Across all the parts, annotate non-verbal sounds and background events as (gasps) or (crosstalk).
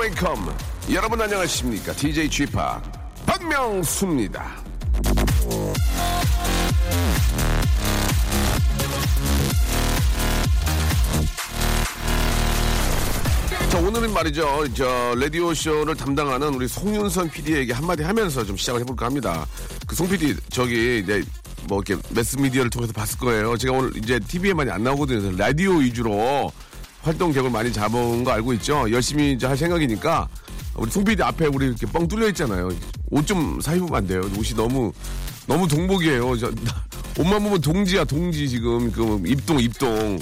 Welcome. 여러분 안녕하십니까? DJ Chip 박명수입니다. 자, 오늘은 말이죠. 저, 라디오쇼를 담당하는 우리 송윤선 PD에게 한마디 하면서 좀 시작을 해볼까 합니다. 그 송 PD, 저기, 이제, 뭐, 이렇게 매스미디어를 통해서 봤을 거예요. 제가 오늘 이제 TV에 많이 안 나오거든요. 라디오 위주로 활동 격을 많이 잡은 거 알고 있죠? 열심히 이제 할 생각이니까 우리 송 PD 앞에 우리 이렇게 뻥 뚫려 있잖아요. 옷 좀 사입으면 안 돼요. 옷이 너무, 너무 동복이에요. 저, (laughs) 옷만 보면 동지야, 동지 지금. 그 입동, 입동.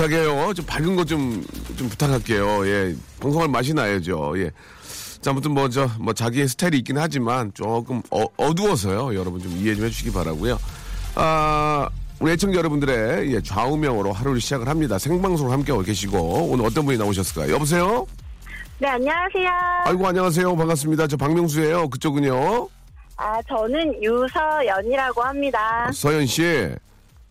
부탁해요. 좀 밝은 거 좀, 좀 부탁할게요. 예. 방송할 맛이 나야죠. 예. 자, 아무튼 뭐, 저, 뭐, 자기의 스타일이 있긴 하지만 조금 어, 어두워서요. 여러분 좀 이해 좀 해주시기 바라고요 아, 우리 애청자 여러분들의 예, 좌우명으로 하루를 시작을 합니다. 생방송으로 함께하고 계시고, 오늘 어떤 분이 나오셨을까요? 여보세요? 네, 안녕하세요. 아이고, 안녕하세요. 반갑습니다. 저 박명수예요. 그쪽은요? 아, 저는 유서연이라고 합니다. 서현 씨.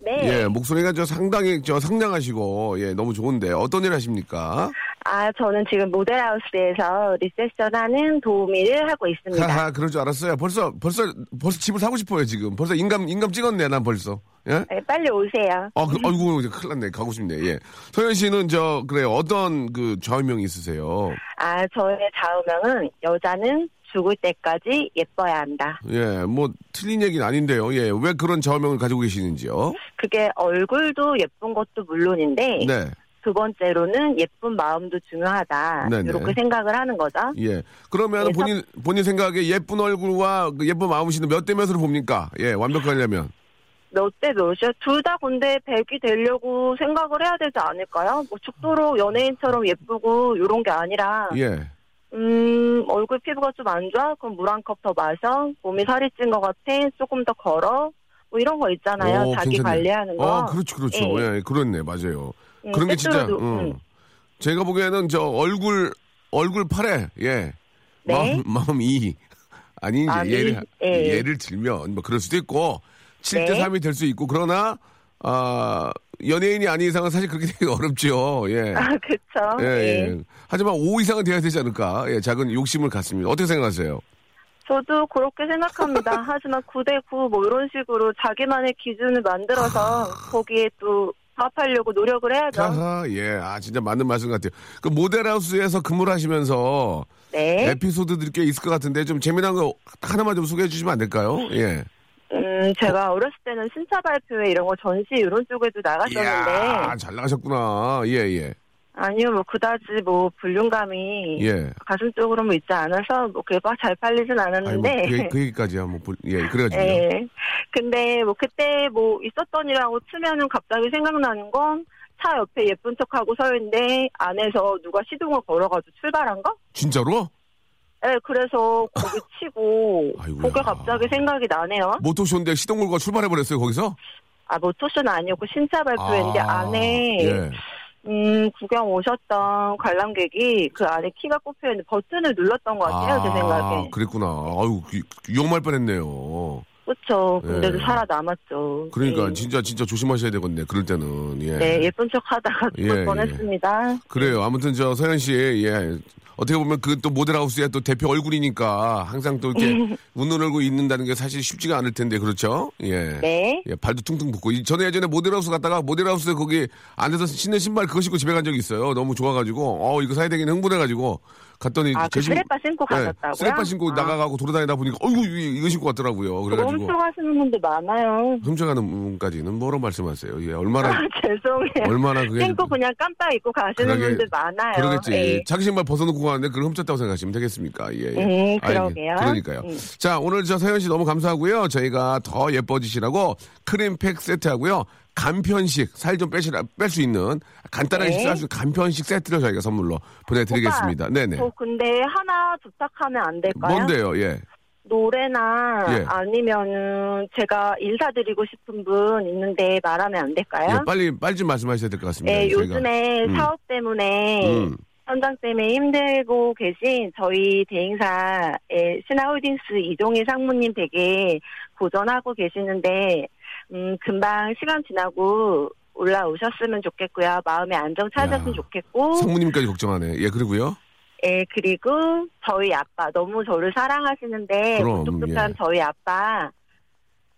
네. 예, 목소리가 저 상당히 저 상냥하시고, 예, 너무 좋은데, 어떤 일 하십니까? 아, 저는 지금 모델하우스에서 리셉션 하는 도우미를 하고 있습니다. 하하, 그럴 줄 알았어요. 벌써, 벌써, 벌써 집을 사고 싶어요, 지금. 벌써 인감, 인감 찍었네, 난 벌써. 예? 네, 빨리 오세요. 아, 그, 아이고, 이제 큰일 났네. 가고 싶네, 예. 서현 씨는 저, 그래요. 어떤 그 좌우명이 있으세요? 아, 저의 좌우명은 여자는 죽을 때까지 예뻐야 한다. 예, 뭐, 틀린 얘기는 아닌데요. 예, 왜 그런 좌우명을 가지고 계시는지요? 그게 얼굴도 예쁜 것도 물론인데 네, 두 번째로는 예쁜 마음도 중요하다. 네네. 이렇게 생각을 하는 거죠. 예. 그러면 그래서- 본인, 본인 생각에 예쁜 얼굴과 그 예쁜 마음씨는 몇 대 몇으로 봅니까? 예, 완벽하려면. 몇 대 몇이요? 둘 다 근데 100이 되려고 생각을 해야 되지 않을까요? 뭐 죽도록 연예인처럼 예쁘고 이런 게 아니라 예. 음, 얼굴 피부가 좀 안 좋아? 그럼 물 한 컵 더 마셔. 몸이 살이 찐 것 같아. 조금 더 걸어. 뭐 이런 거 있잖아요. 오, 자기 괜찮네. 관리하는 거. 어, 그렇죠, 그렇죠. 예. 예, 그렇네, 맞아요. 음, 그런 게 진짜, 음. 음. 제가 보기에는 저 얼굴, 얼굴 팔에, 예. 네. 마음, 마음 이. 아니, 이제 마음이, 예를, 예. 예를 들면, 뭐 그럴 수도 있고, 7대 네. 3이 될수 있고, 그러나, 아, 연예인이 아닌 이상은 사실 그렇게 되기 어렵죠. 예. 아, 그쵸. 예, 예. 예. 하지만 5 이상은 돼야 되지 않을까. 예, 작은 욕심을 갖습니다. 어떻게 생각하세요? 저도 그렇게 생각합니다. (laughs) 하지만 9대 9 뭐 이런 식으로 자기만의 기준을 만들어서 거기에 또 합하려고 노력을 해야죠. 하하, 예. 아, 진짜 맞는 말씀 같아요. 그 모델하우스에서 근무를 하시면서 네. 에피소드들이 꽤 있을 것 같은데 좀 재미난 거 하나만 좀 소개해 주시면 안 될까요? 예. 음, 제가 어 렸을 때는 신차 발표회 이런 거 전시 이런 쪽에도 나갔었는데 이야, 잘 나가셨구나. 예, 예. 아니요, 뭐 그다지 뭐 불륜감이 예. 가슴 쪽으로 뭐 있지 않아서 뭐 그게 막 잘 팔리진 않았는데. 그, 얘기- 그 얘기까지야. 뭐, 볼- 예, 그래가지고요. 예. 근데 뭐 그때 뭐 있었던 일하고 치면은 갑자기 생각나는 건 차 옆에 예쁜 척하고 서 있는데 안에서 누가 시동을 걸어가지고 출발한 거? 진짜로? 예, 그래서 거기 (laughs) 치고 아이고야. 갑자기 생각이 나네요. 모토쇼인데 시동 걸고 출발해버렸어요, 거기서? 아 모토쇼는 아니었고 신차 발표회인데 아, 안에 예. 음 구경 오셨던 관람객이 그 안에 키가 꼽혀 있는 버튼을 눌렀던 것 같아요 제 생각에. 그랬구나. 아유, 위- 위험할 뻔했네요. 그렇죠. 근데도 예. 살아남았죠. 그러니까 예. 진짜 진짜 조심하셔야 되겠네. 그럴 때는. 예. 네 예쁜 척 하다가 예, 예. 뻔했습니다. 그래요. 아무튼 저 서현 씨, 예. 어떻게 보면 그 또 모델하우스의 또 대표 얼굴이니까 항상 또 이렇게 (laughs) 웃는 얼굴 있는다는 게 사실 쉽지가 않을 텐데 그렇죠? 예. 네. 예, 발도 퉁퉁 붓고. 이- 저는 예전에 모델하우스 갔다가 모델하우스 거기 안에서 신는 신발 그거 신고 집에 간 적이 있어요. 너무 좋아가지고, 어, 이거 사야 되긴 흥분해가지고. 갔더니 아, 그 쓰레빠 신고 네, 가셨다고요? 쓰레빠 신고 아. 나가고 돌아다니다 보니까 어이구 이- 이거 신고 왔더라고요. 그거 그래가지고 훔쳐가시는 분들 많아요. 훔쳐가는 분까지는 뭐로 말씀하세요? 예, 얼마나 아, (laughs) 죄송해요. 얼마나 그게 신고 그냥 깜빡 잊고 가시는 그러게- 분들 많아요. 그러겠지. 예. 자기 신발 벗어놓고 가는데 그걸 훔쳤다고 생각하시면 되겠습니까? 예. 예. 음, 그러게요. 그러니까요. 음. 자, 오늘 저 서현 씨 너무 감사하고요. 저희가 더 예뻐지시라고 크림 팩 세트 하고요. 간편식 살 좀 빼시라 뺄 수 있는 간단하게 네. 식사할 수 있는 간편식 세트를 저희가 선물로 보내드리겠습니다. 네네. 저 근데 하나 부탁하면 안 될까요? 뭔데요? 예. 노래나 예. 아니면은 제가 인사드리고 싶은 분 있는데 말하면 안 될까요? 예, 빨리 빨리 좀 말씀하셔야 될 것 같습니다. 네, 저희가. 요즘에 음. 사업 때문에 음. 현장 때문에 힘들고 계신 저희 대행사의 신하홀딩스 이종희 상무님 댁에 고전하고 계시는데 음, 금방 시간 지나고 올라오셨으면 좋겠고요. 마음의 안정 찾았으면 야, 좋겠고 상무님까지 걱정하네. 예, 그리고요. 예, 그리고 저희 아빠 너무 저를 사랑하시는데 그럼, 똑똑한 예. 저희 아빠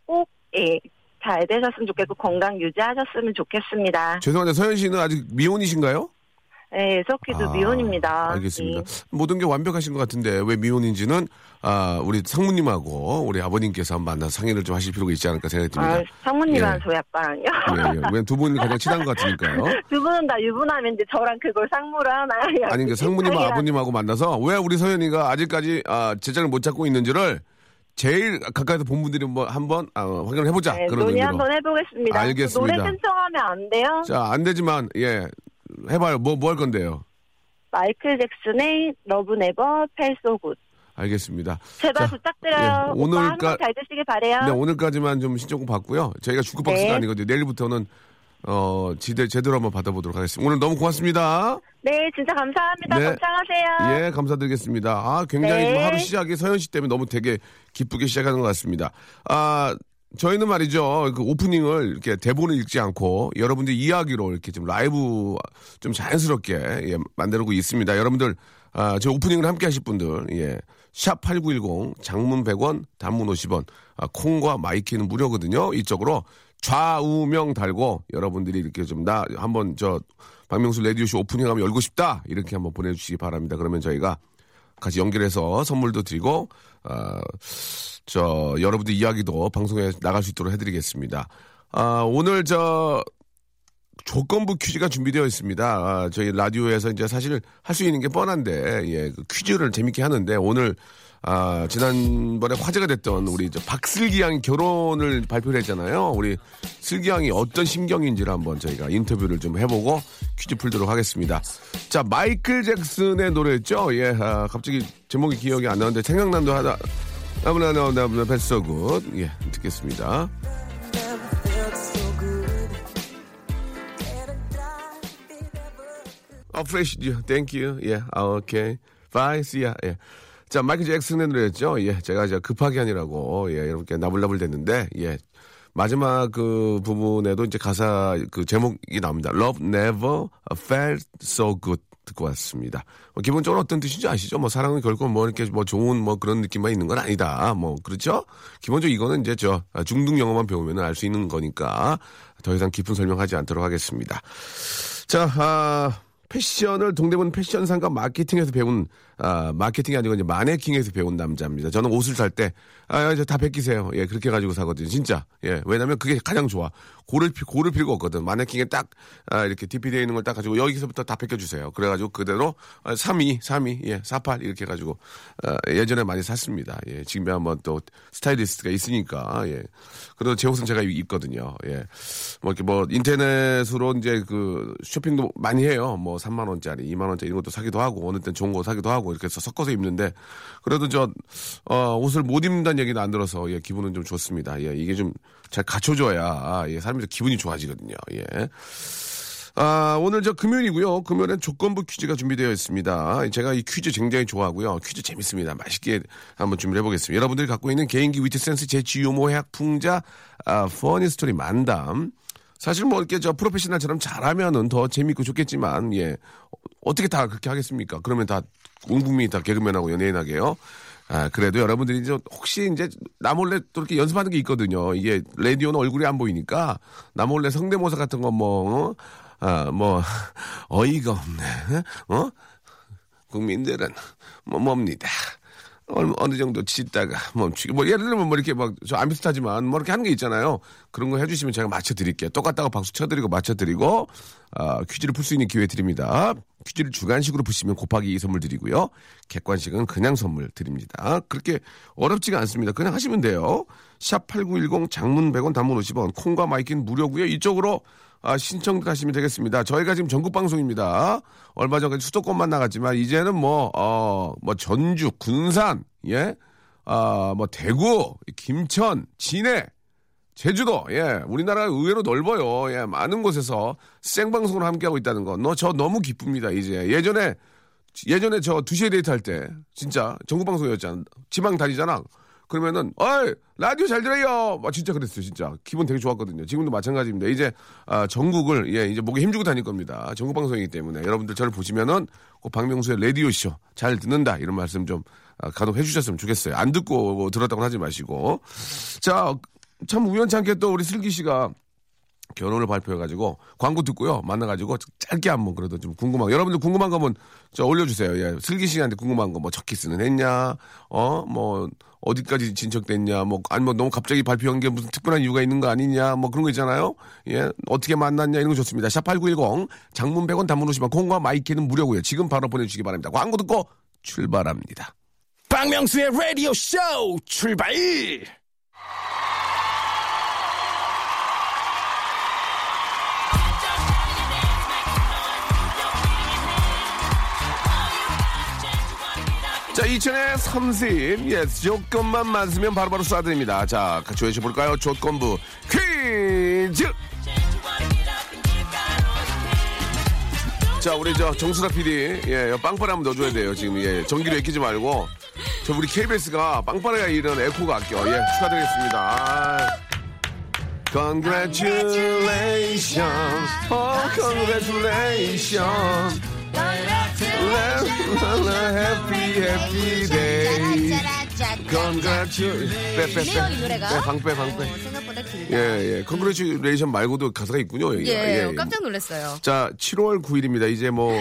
꼭 예, 잘 되셨으면 좋겠고 건강 유지하셨으면 좋겠습니다. 죄송한데 서현 씨는 아직 미혼이신가요? 예, 석희도 아, 미혼입니다. 알겠습니다. 예. 모든 게 완벽하신 것 같은데 왜 미혼인지는 아, 우리 상무님하고 우리 아버님께서 한번 만나서 상의를 좀 하실 필요가 있지 않을까 생각이 듭니다. 아, 상무님이랑 예. 저희 아빠랑요. 예, 예. 왜두 분이 가장 친한 것 같으니까요. (laughs) 두 분은 다 유부남인데 저랑 그걸 하나. 아니, 그 상무님과 상이랑- 아버님하고 만나서 왜 우리 서현이가 아직까지 아, 제 짝을 못 잡고 있는지를 제일 가까이서 본 분들이 뭐 한번 아, 확인을 해보자. 네, 그런 논의 의미로. 한번 해보겠습니다. 알겠습니다. 노래 신청하면 안 돼요? 자, 안 되지만, 예. 해봐요. 뭐, 뭐 할 건데요? 마이클 잭슨의 Love Never Felt So Good. 알겠습니다. 제발 자, 부탁드려요. 예, 오늘 오늘까- 항상 잘 되시길 바래요. 네, 오늘까지만 좀 신청곡 받고요. 저희가 주크박스가 네. 아니거든요. 내일부터는, 어, 지대, 제대로 한번 받아보도록 하겠습니다. 오늘 너무 고맙습니다. 네, 진짜 감사합니다. 네. 건강하세요. 예, 감사드리겠습니다. 아, 굉장히 네. 좀 하루 시작이 서현 씨 때문에 너무 되게 기쁘게 시작하는 것 같습니다. 아, 저희는 말이죠. 그 오프닝을 이렇게 대본을 읽지 않고 여러분들 이야기로 이렇게 좀 라이브 좀 자연스럽게 예, 만들고 있습니다. 여러분들, 아, 저 오프닝을 함께 하실 분들, 예. 샵8910 장문 100원, 단문 50원, 아, 콩과 마이케이는 무료거든요. 이쪽으로 좌우명 달고 여러분들이 이렇게 좀 나 한번 저 박명수 라디오쇼 오프닝 하면 열고 싶다 이렇게 한번 보내주시기 바랍니다. 그러면 저희가 같이 연결해서 선물도 드리고 어, 저 여러분들 이야기도 방송에 나갈 수 있도록 해드리겠습니다. 아, 오늘 저 조건부 퀴즈가 준비되어 있습니다. 아, 저희 라디오에서 이제 사실 할 수 있는 게 뻔한데 예, 그 퀴즈를 재밌게 하는데 오늘 아, 지난번에 화제가 됐던 우리 저 박슬기 양이 결혼을 발표를 했잖아요. 우리 슬기 양이 어떤 심경인지를 한번 저희가 인터뷰를 좀 해보고 퀴즈 풀도록 하겠습니다. 자, 마이클 잭슨의 노래였죠. 예, 아, 갑자기 제목이 기억이 안 나는데 생각난도 하다. 아무나 나온다, love never felt so good. 예, 듣겠습니다. 어, fresh, thank you. 예, 아, 오케이. bye, see ya. 예. 자, 마이클 잭슨의 노래였죠. 예, 제가 이제 급하게 하니라고, 예, 이렇게 나불나불 됐는데, 예. 마지막 그 부분에도 이제 가사 그 제목이 나옵니다. Love never felt so good. 듣고 왔습니다. 뭐 기본적으로 어떤 뜻인지 아시죠? 뭐 사랑은 결코 뭐 이렇게 뭐 좋은 뭐 그런 느낌만 있는 건 아니다. 뭐 그렇죠? 기본적으로 이거는 이제 저 중등 영어만 배우면 알 수 있는 거니까 더 이상 깊은 설명하지 않도록 하겠습니다. 자, 아, 패션을 동대문 패션상과 마케팅에서 배운 아, 마케팅이 아니고 이제 마네킹에서 배운 남자입니다. 저는 옷을 살 때 아, 이제 다 벗기세요. 예, 그렇게 가지고 사거든요. 진짜. 예, 왜냐면 그게 가장 좋아. 고를 피- 고를 필요가 없거든. 마네킹에 딱 아, 이렇게 디피되어 있는 걸 딱 가지고 여기서부터 다 벗겨주세요. 그래가지고 그대로 아, 32, 32, 예, 48 이렇게 해가지고 아, 예전에 많이 샀습니다. 예, 지금에 한번 또 스타일리스트가 있으니까 예. 그래도 제 옷은 제가 입거든요. 예, 뭐 이렇게 뭐 인터넷으로 이제 그 쇼핑도 많이 해요. 뭐 3만 원짜리, 2만 원짜리 이런 것도 사기도 하고 어느 땐 좋은 거 사기도 하고 이렇게 해서 섞어서 입는데 그래도 저 어, 옷을 못 입는다는 얘기는 안 들어서 예, 기분은 좀 좋습니다. 예, 이게 좀 잘 갖춰줘야 아, 예, 사람들이 기분이 좋아지거든요. 예. 아, 오늘 저 금요일이고요. 금요일엔 조건부 퀴즈가 준비되어 있습니다. 제가 이 퀴즈 굉장히 좋아하고요. 퀴즈 재밌습니다. 맛있게 한번 준비를 해보겠습니다. 여러분들이 갖고 있는 개인기 위트센스, 재치, 유머, 해학, 풍자, 아, funny story 만담. 사실 뭐 이렇게 저 프로페셔널처럼 잘하면은 더 재밌고 좋겠지만, 예. 어떻게 다 그렇게 하겠습니까? 그러면 다 온 국민이 다 개그맨하고 연예인하게요. 아, 그래도 여러분들이 이제 혹시 이제 나 몰래 또 이렇게 연습하는 게 있거든요. 이게 라디오는 얼굴이 안 보이니까 나 몰래 성대모사 같은 거 뭐, 어? 아, 뭐, (laughs) 어이가 없네. 어? 국민들은 뭐 뭡니다. 어느, 정도 짓다가 멈추고 뭐 예를 들면 뭐 이렇게 막저안 비슷하지만 뭐 이렇게 하는 게 있잖아요. 그런 거 해주시면 제가 맞춰드릴게요. 똑같다고 박수 쳐드리고 맞춰드리고 아, 퀴즈를 풀 수 있는 기회 드립니다. 퀴즈를 주관식으로 푸시면 곱하기 2 선물 드리고요. 객관식은 그냥 선물 드립니다. 그렇게 어렵지가 않습니다. 그냥 하시면 돼요. 샵 8910 장문 100원 단문 50원 콩과 마이케이 무료고요. 이쪽으로 아, 신청하시면 되겠습니다. 저희가 지금 전국 방송입니다. 얼마 전까지 수도권만 나갔지만 이제는 뭐, 어, 뭐 전주, 군산, 예, 아, 뭐 대구, 김천, 진해, 제주도, 예, 우리나라가 의외로 넓어요. 예, 많은 곳에서 생방송을 함께하고 있다는 거. 너, 저 너무 기쁩니다, 이제. 예전에, 예전에 저 2시에 데이트 할 때, 진짜 전국방송이었잖아. 지방 다니잖아. 그러면은, 어이, 라디오 잘 들어요! 막 진짜 그랬어요, 진짜. 기분 되게 좋았거든요. 지금도 마찬가지입니다. 이제, 아, 전국을, 예, 이제 목에 힘주고 다닐 겁니다. 전국 방송이기 때문에. 여러분들 저를 보시면은 꼭 박명수의 라디오 쇼 잘 듣는다. 이런 말씀 좀 아, 간혹 해주셨으면 좋겠어요. 안 듣고 뭐 들었다고 하지 마시고. 자, 참 우연찮게 또 우리 슬기 씨가 결혼을 발표해가지고 광고 듣고요 만나가지고 짧게 한번 그래도 좀 궁금한 거. 여러분들 궁금한 거 한번 저 올려주세요. 예, 슬기 씨한테 궁금한 거 뭐 첫 키스는 했냐, 어 뭐 어디까지 진척됐냐, 뭐 아니 뭐 너무 갑자기 발표한 게 무슨 특별한 이유가 있는 거 아니냐, 뭐 그런 거 있잖아요. 예, 어떻게 만났냐 이런 거 좋습니다. 샵 #8910 장문 100원 단문 50원 콩과 마이케이는 무료고요. 지금 바로 보내주시기 바랍니다. 광고 듣고 출발합니다. 박명수의 라디오 쇼 출발! 자, 2000의 30. 예, 조건만 맞으면 바로바로 쏴드립니다. 자, 같이 외쳐볼까요? 조건부 퀴즈! 자, 우리 저 정수라 PD, 예, 빵빠레 한번 넣어줘야 돼요. 지금, 예, 전기료 아끼지 말고. 저 우리 KBS가 빵빠레가 이런 에코가 아껴. 예, 축하드리겠습니다. 아. Congratulations. Oh, congratulations. Happy, happy day. Congratulations. 빼, 빼, 빼. 이 노래가. 빼, 방 빼, 방 빼. 어, 생각보다 길다. 예, 예. Congratulation 말고도 가사가 있군요. 여기가. 예, 깜짝 놀랐어요. 자, 7월 9일입니다. 이제 뭐,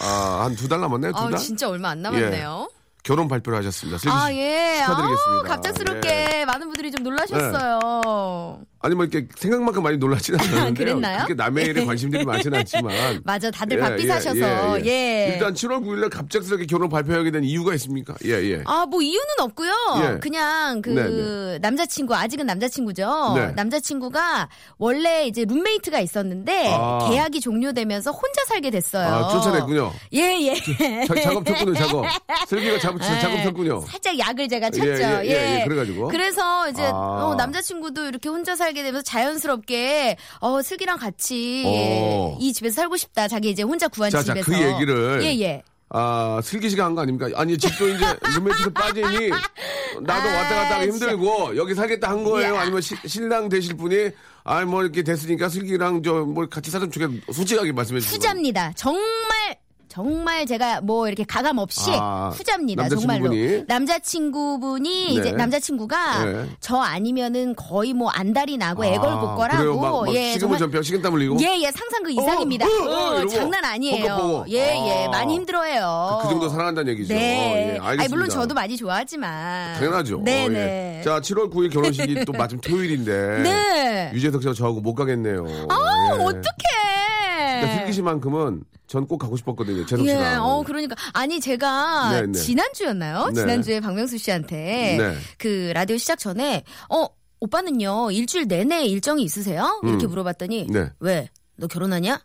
아, 한 두 달 남았나요? 두 아, 달? 진짜 얼마 안 남았네요. 결혼 발표를 하셨습니다. 슬기 씨. 아, 예. 축하드리겠습니다. 아우, 갑작스럽게 예. 많은 분들이 좀 놀라셨어요. 아니, 뭐 이렇게 생각만큼 많이 놀라지는 않았는데요. 그랬나요? 그렇게 남의 일에 관심들이 많지는 않지만. (laughs) 맞아, 다들 예, 바삐 예, 사셔서. 예. 일단 7월 9일날 갑작스럽게 결혼 발표하게 된 이유가 있습니까? 예, 예. 아, 뭐 이유는 없고요. 예. 그냥 그 네, 남자친구 아직은 남자친구죠. 네. 남자친구가 원래 이제 룸메이트가 있었는데 아. 계약이 종료되면서 혼자 살게 됐어요. 아, 쫓아냈군요. 예, 예. 자, 작업 쳤군요, 작업. 슬기가 작업, 작업 쳤군요. 살짝 약을 제가 쳤죠. 예, 예, 예, 예, 그래가지고. 그래서 이제 아. 어, 남자친구도 이렇게 혼자 살게 되면서 자연스럽게 어 슬기랑 같이 어. 이 집에서 살고 싶다. 자기 이제 혼자 구한 자, 자, 집에서. 그 얘기를. 예, 예. 아, 슬기 씨가 한 거 아닙니까? 아니, 집도 이제 룸메이트도 빠지니 나도 아, 왔다 갔다 하기 진짜. 힘들고 여기 살겠다 한 거예요? 예. 아니면 시- 신랑 되실 분이 아, 뭐 이렇게 됐으니까 슬기랑 저 뭐 같이 살면 좋겠 솔직하게 말씀해 주세요. 후자입니다. 정말 정말 제가 뭐 이렇게 가감 없이 아, 후자입니다. 남자친구분이? 정말로 남자친구분이 네. 이제 남자친구가 네. 저 아니면은 거의 뭐 안달이 나고 아, 애걸복걸하고 그래요? 막, 막예 식은물 전병, 식은땀 흘리고? 예예 상상 그 이상입니다. 어, 어, 어, 이러고 장난 아니에요. 예예 아. 많이 힘들어해요. 그 정도 사랑한다는 얘기죠. 네. 예, 아니. 물론 저도 많이 좋아하지만. 당연하죠. 네네. 예. 자, 7월 9일 결혼식이 또 마침 토요일인데. (laughs) 네. 유재석 씨가 저하고 못 가겠네요. 아, 예. 어떡해. 그러니까 슬기 씨만큼은 전 꼭 가고 싶었거든요. 재석 예, 씨랑. 어, 그러니까. 아니, 제가 네, 네. 지난주였나요? 네. 지난주에 박명수 씨한테 네. 그 라디오 시작 전에, 어, 오빠는요, 일주일 내내 일정이 있으세요? 이렇게 물어봤더니, 네. 왜? 너 결혼하냐?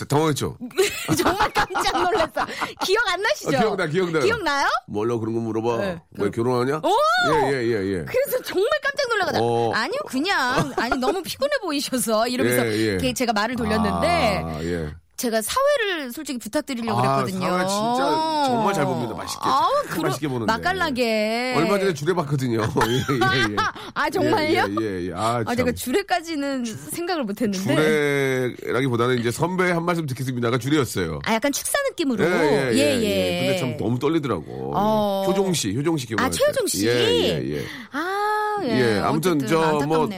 어, 당황했죠? (laughs) 정말 깜짝 놀랐어. 기억 안 나시죠? 아, 기억나, 기억나요. 기억나요? 뭘로 그런 거 물어봐. 네. 왜 결혼하냐? 오! 예, 예, 예, 예. 그래서 정말 깜짝 놀라거든요. 어. 아니요, 그냥, 아니, 너무 피곤해 보이셔서, 이러면서 (laughs) 예, 예. 이렇게 제가 말을 돌렸는데, 아, 예. 제가 사회를 솔직히 부탁드리려고 아, 그랬거든요. 사회 진짜 정말 잘 봅니다. 맛있게. 참 그럼 맛있게 보는데. 맛깔나게. 얼마 전에 주례 봤거든요. (laughs) 예, 예, 예. 아, 정말요? 예, 예, 예. 아, 아, 참. 제가 주례까지는 생각을 못 했는데. 주례라기보다는 이제 선배 한 말씀 듣겠습니다가 주례였어요. 아, 약간 축사 느낌으로. 예, 예, 예, 예, 예. 근데 참 너무 떨리더라고. 어. 효종 씨, 효종 씨 기억나. 아, 최효종 씨? 예, 예, 예. 아, 예. 예, 아무튼 저 뭐.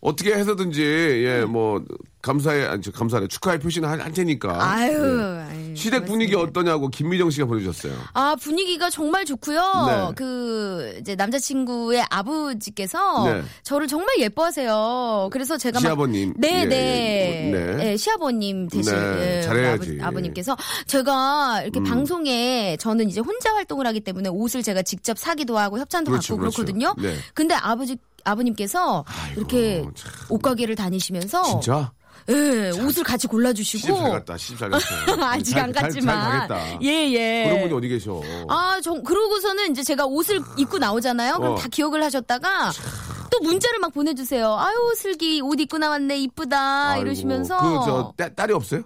어떻게 해서든지 예, 뭐 감사의 아니 저 감사해 축하의 표시는 할, 할 테니까. 아유, 예. 아유, 시댁 분위기. 어떠냐고 김미정 씨가 보내주셨어요. 아, 분위기가 정말 좋고요. 네. 그, 이제 남자친구의 아버지께서 네. 저를 정말 예뻐하세요. 그래서 제가 막. 시아버님. 네, 예, 네. 예. 네. 네, 시아버님 대신. 네, 예, 잘해야지. 아버, 님께서 제가 이렇게 음. 방송에 저는 이제 혼자 활동을 하기 때문에 옷을 제가 직접 사기도 하고 협찬도 그렇죠, 받고 그렇죠. 그렇거든요. 네. 근데 아버지, 아버님께서 아이고, 이렇게 참. 옷가게를 다니시면서. 진짜? 예, 옷을 같이 골라주시고. 시집 잘 갔다. 시집 잘 갔어. (laughs) 아직 잘- 안 잘- 갔지만. 예, 예. 그런 분이 어디 계셔? 아, 정, 그러고서는 이제 제가 옷을 입고 나오잖아요. 그럼 어. 다 기억을 하셨다가 또 문자를 막 보내주세요. 아유, 슬기 옷 입고 나왔네. 이쁘다. 아이고, 이러시면서. 그저 딸이 없어요?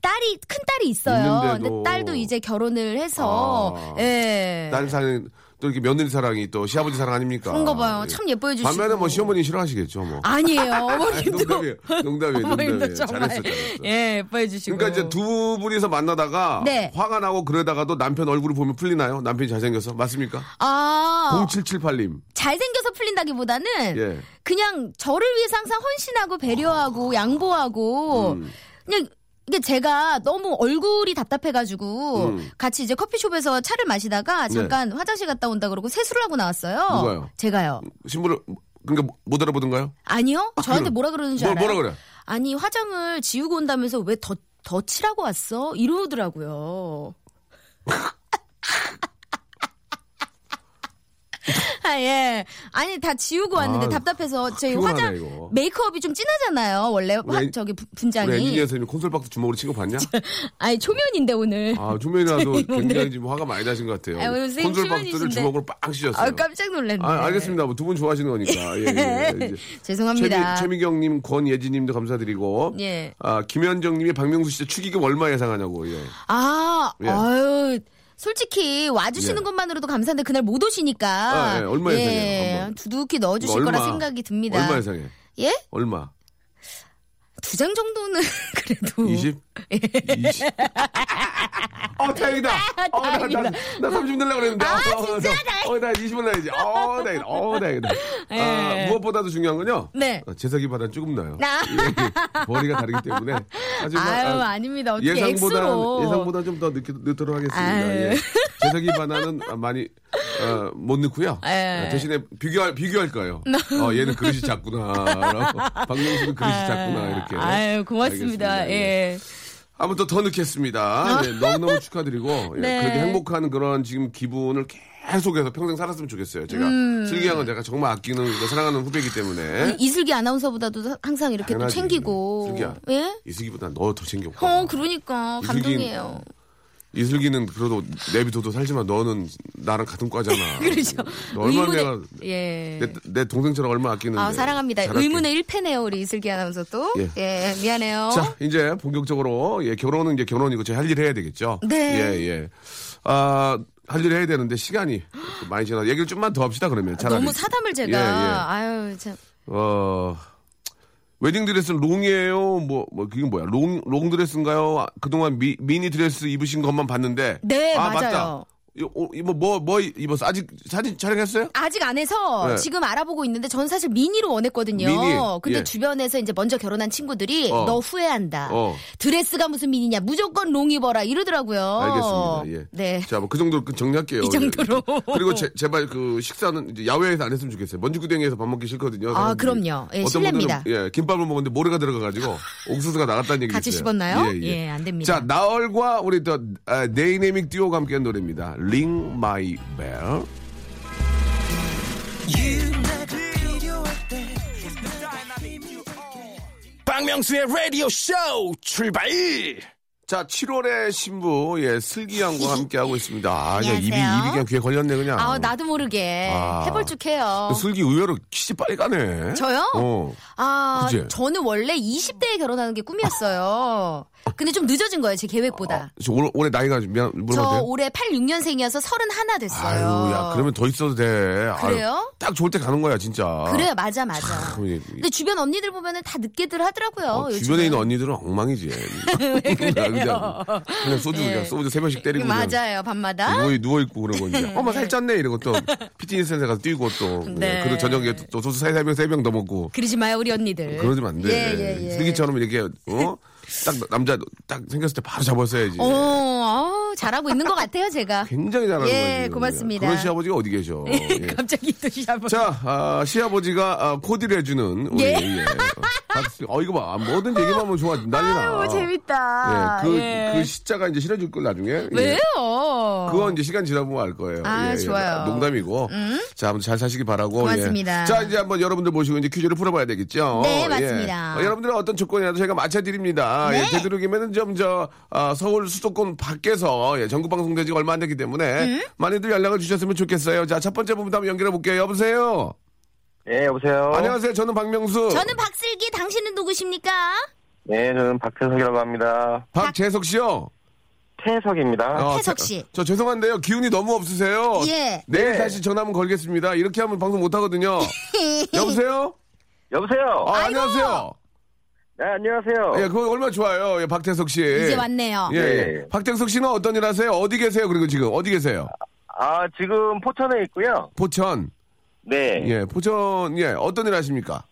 딸이, 큰 딸이 있어요. 있는데도. 근데 딸도 이제 결혼을 해서. 아. 예. 딸 사랑 또 이렇게 며느리 사랑이 또 시아버지 사랑 아닙니까? 그런가 봐요. 참 예뻐해 주시고. 반면에 뭐 시어머니 싫어하시겠죠, 뭐. 아니에요. (laughs) 어머님도. 농담이에요. 농담이에요. 농담이에요. 정말. 잘했어, 잘했어. 예, 예뻐해 주시고. 그러니까 이제 두 분이서 만나다가 네. 화가 나고 그러다가도 남편 얼굴을 보면 풀리나요? 남편이 잘생겨서 맞습니까? 아. 0778님. 잘생겨서 풀린다기보다는 예. 그냥 저를 위해서 항상 헌신하고 배려하고 양보하고 음. 그냥 이게 제가 너무 얼굴이 답답해가지고 음. 같이 이제 커피숍에서 차를 마시다가 잠깐 화장실 갔다 온다 그러고 세수를 하고 나왔어요. 네. 누가요? 제가요. 신부를 그러니까 못 알아보던가요? 아니요. 저한테 그럼. 뭐라 그러는 줄 뭐, 알아요? 뭐라 그래? 아니 화장을 지우고 온다면서 왜 더 더 칠하고 왔어? 이러더라고요. (laughs) (laughs) 아, 예. 아니, 다 지우고 왔는데 아, 답답해서 저희 피곤하네, 화장, 이거. 메이크업이 좀 진하잖아요. 원래 화, 우리 엔- 저기 부- 우리 분장이. 엔지니어 선생님 콘솔박스 주먹으로 친 거 봤냐? (laughs) 아니, 초면인데 오늘. 아, 조면이라도 오늘- 굉장히 지금 화가 많이 나신 것 같아요. 아, 오늘 콘솔박스를. 주먹으로 빵 씌셨어요. 아, 깜짝 놀랐네. 아, 알겠습니다. 뭐 두분 좋아하시는 거니까. 예, 예. (laughs) 이제 죄송합니다. 최미, 최미경님, 권예진님도 감사드리고. 예. 아, 김현정님이 박명수 씨 축의금 얼마 예상하냐고. 예. 아, 예. 아유. 솔직히 와주시는 예. 것만으로도 감사한데 그날 못 오시니까 아, 예. 얼마 예상해요? 두둑히 넣어주실 얼마? 거라 생각이 듭니다. 얼마 예상해? 예? 얼마? 두 장 정도는 (laughs) 그래도 20? 20? 어, 다행이다. 어, 나, 나, 나30 넣으려고 그랬는데. 아, 진짜 어, 어, 나 20을 넣어야지. 어, 다행이다. 어, 다행이다. 아, 예. 무엇보다도 중요한 건요. 네. 어, 재석이보다는 조금 나요. 아. 예, 머리가 다르기 때문에. 하지만 (laughs) 아유, 아, 아닙니다. 어떻게 예상보다. 예상보다 좀더 넣도록 하겠습니다. 예. 재석이 바나는 많이 어, 못 넣고요. 예. 어, 대신에 비교할 비교할 거예요. (laughs) 어, 얘는 그릇이 작구나라고. (laughs) 박명수는 그릇이 작구나 이렇게. 아유, 고맙습니다. 알겠습니다. 예. 아무튼 더 넣겠습니다. 예, 너무너무 축하드리고 예, 네. 그렇게 행복한 그런 지금 기분을 계속해서 평생 살았으면 좋겠어요. 제가 음. 슬기양은 제가 정말 아끼는 사랑하는 후배이기 때문에 이슬기 아나운서보다도 항상 이렇게 또 당연하지. 챙기고. 슬기야. 예? 이슬기보다 너 더 챙겨. 어, 그러니까. 이슬기- 감동이에요. 이슬기는 그래도 내비둬도 살지만 너는 나랑 같은 과잖아. (laughs) 그렇죠. 너 얼마나 내가 예. 내, 내 동생처럼 얼마 아끼는데. 아, 사랑합니다. 잘할게. 의문의 1패네요, 우리 이슬기 아나운서 또. 예. 예, 미안해요. 자, 이제 본격적으로 예, 결혼은 이제 결혼이고 제 할 일 해야 되겠죠. 네. 예, 예. 아, 할일 해야 되는데 시간이 많이 지나. 얘기를 좀만 더 합시다 그러면. 차라리. 너무 사담을 제가. 예, 예. 아유, 참. 어. 웨딩 드레스는 long이에요? 뭐, 뭐, 그게 뭐야? 롱, 롱 드레스인가요? 아, 그동안 미, 미니 드레스 입으신 것만 봤는데. 네, 아, 맞아요. 맞다. 이- 어, 뭐, 뭐 입었어? 아직 사진 촬영했어요? 아직 안 해서 네. 지금 알아보고 있는데 전 사실 미니로 원했거든요. 미니, 근데 예. 주변에서 이제 먼저 결혼한 친구들이 어. 너 후회한다. 어. 드레스가 무슨 미니냐. 무조건 long 입어라 이러더라고요. 알겠습니다. 예. 네. 자, 뭐 그 정도로 그 정리할게요. 이 정도로. 예. (laughs) 그리고 제, 제발 그 식사는 이제 야외에서 안 했으면 좋겠어요. 먼지구덩이에서 밥 먹기 싫거든요. 아. 그럼요. 예, 실례입니다. 예, 김밥을 먹었는데 모래가 들어가가지고 (laughs) 옥수수가 나갔다는 얘기 같이 있어요. 씹었나요? 예, 안 됩니다. 자, 나얼과 우리 또 아, 데이내믹 듀오가 함께한 노래입니다. Ring My Bell. 박명수의 라디오 쇼 출발 자, 7월의 신부 예, 슬기 양과 (laughs) 함께하고 있습니다. 아, 그냥 입이. 입이 그냥 귀에 걸렸네 그냥. 아, 나도 모르게 아. 해볼쭉해요. 슬기 의외로 키시 빨리 가네. 저요? 어. 아, 그치? 저는 원래 20대에 결혼하는 게 꿈이었어요. (laughs) 근데 좀 늦어진 거예요, 제 계획보다. 저 올, 올해 나이가 좀 미안 물어봐도 저 돼요? 올해 81년생이어서 31 됐어요. 아유, 야, 그러면 더 있어도 돼. 아유, 그래요? 딱 좋을 때 가는 거야, 진짜. 그래, 맞아, 맞아. 참, 이- 근데 주변 언니들 보면은 다 늦게들 하더라고요. 어. 주변에 있는 언니들은 엉망이지. (laughs) 맞아요. 그냥, (laughs) 그냥 소주 예. 그냥 소주 세 병씩 때리고 맞아요. 밤마다. 누워 누워 있고 그러고 이제 어머 살쪘네 이러고 또 피트니스 센터 가서 뛰고 또 네. 예, 그리고 저녁에 또 소주 세병 세 병 더 먹고 그러지 마요, 우리 언니들. 그러지면 안 돼. 예, 예, 예. 슬기처럼 이렇게 어? 딱 남자 딱 생겼을 때 바로 잡았어야지. 어, 어, 잘하고 있는 것 같아요, 제가. 굉장히 잘하는 예, 거지. 고맙습니다. 그런 시아버지가 어디 계셔? 예. (laughs) 갑자기 또 시합을. 자, 아, 시아버지가 아, 코디를 해주는 우리 예. 예. 어 이거 봐 뭐든 얘기만 하면 좋아 난리나. 아유, 재밌다. 예, 그, 예. 그 시자가 이제 실어줄 걸 나중에. 예. 왜요? 그건 이제 시간 지나보면 알 거예요. 아, 좋아요. 음? 농담이고. 자, 아무튼 잘 사시기 바라고. 고맙습니다. 예. 자, 이제 한번 여러분들 모시고 이제 퀴즈를 풀어봐야 되겠죠. 네, 예. 맞습니다. 어, 여러분들은 어떤 조건이라도 저희가 맞춰드립니다. 네. 예, 되도록이면 좀, 저, 아, 서울 수도권 밖에서 예, 전국 방송 되지가 얼마 안 됐기 때문에 음? 많이들 연락을 주셨으면 좋겠어요. 자, 첫 번째 부분부터 한번 연결해 볼게요. 여보세요? 네, 여보세요. 안녕하세요. 저는 박명수. 저는 박슬기, 당신은 누구십니까? 네, 저는 박태석이라고 합니다. 박재석 씨요. 태석입니다. 어, 태석 저- 씨. 저, 죄송한데요. 기운이 너무 없으세요. 예. 내일 네. 다시 전화 한번 걸겠습니다. 이렇게 하면 방송 못 하거든요. (laughs) 여보세요? 여보세요. 아, 안녕하세요. 네, 안녕하세요. 예, 그거 얼마나 좋아요. 예, 박태석 씨. 이제 왔네요. 예, 네. 예. 박태석 씨는 어떤 일 하세요? 어디 계세요? 그리고 지금 어디 계세요? 아, 지금 포천에 있고요. 포천. 네. 예. 예, 포천. 예, 어떤 일 하십니까?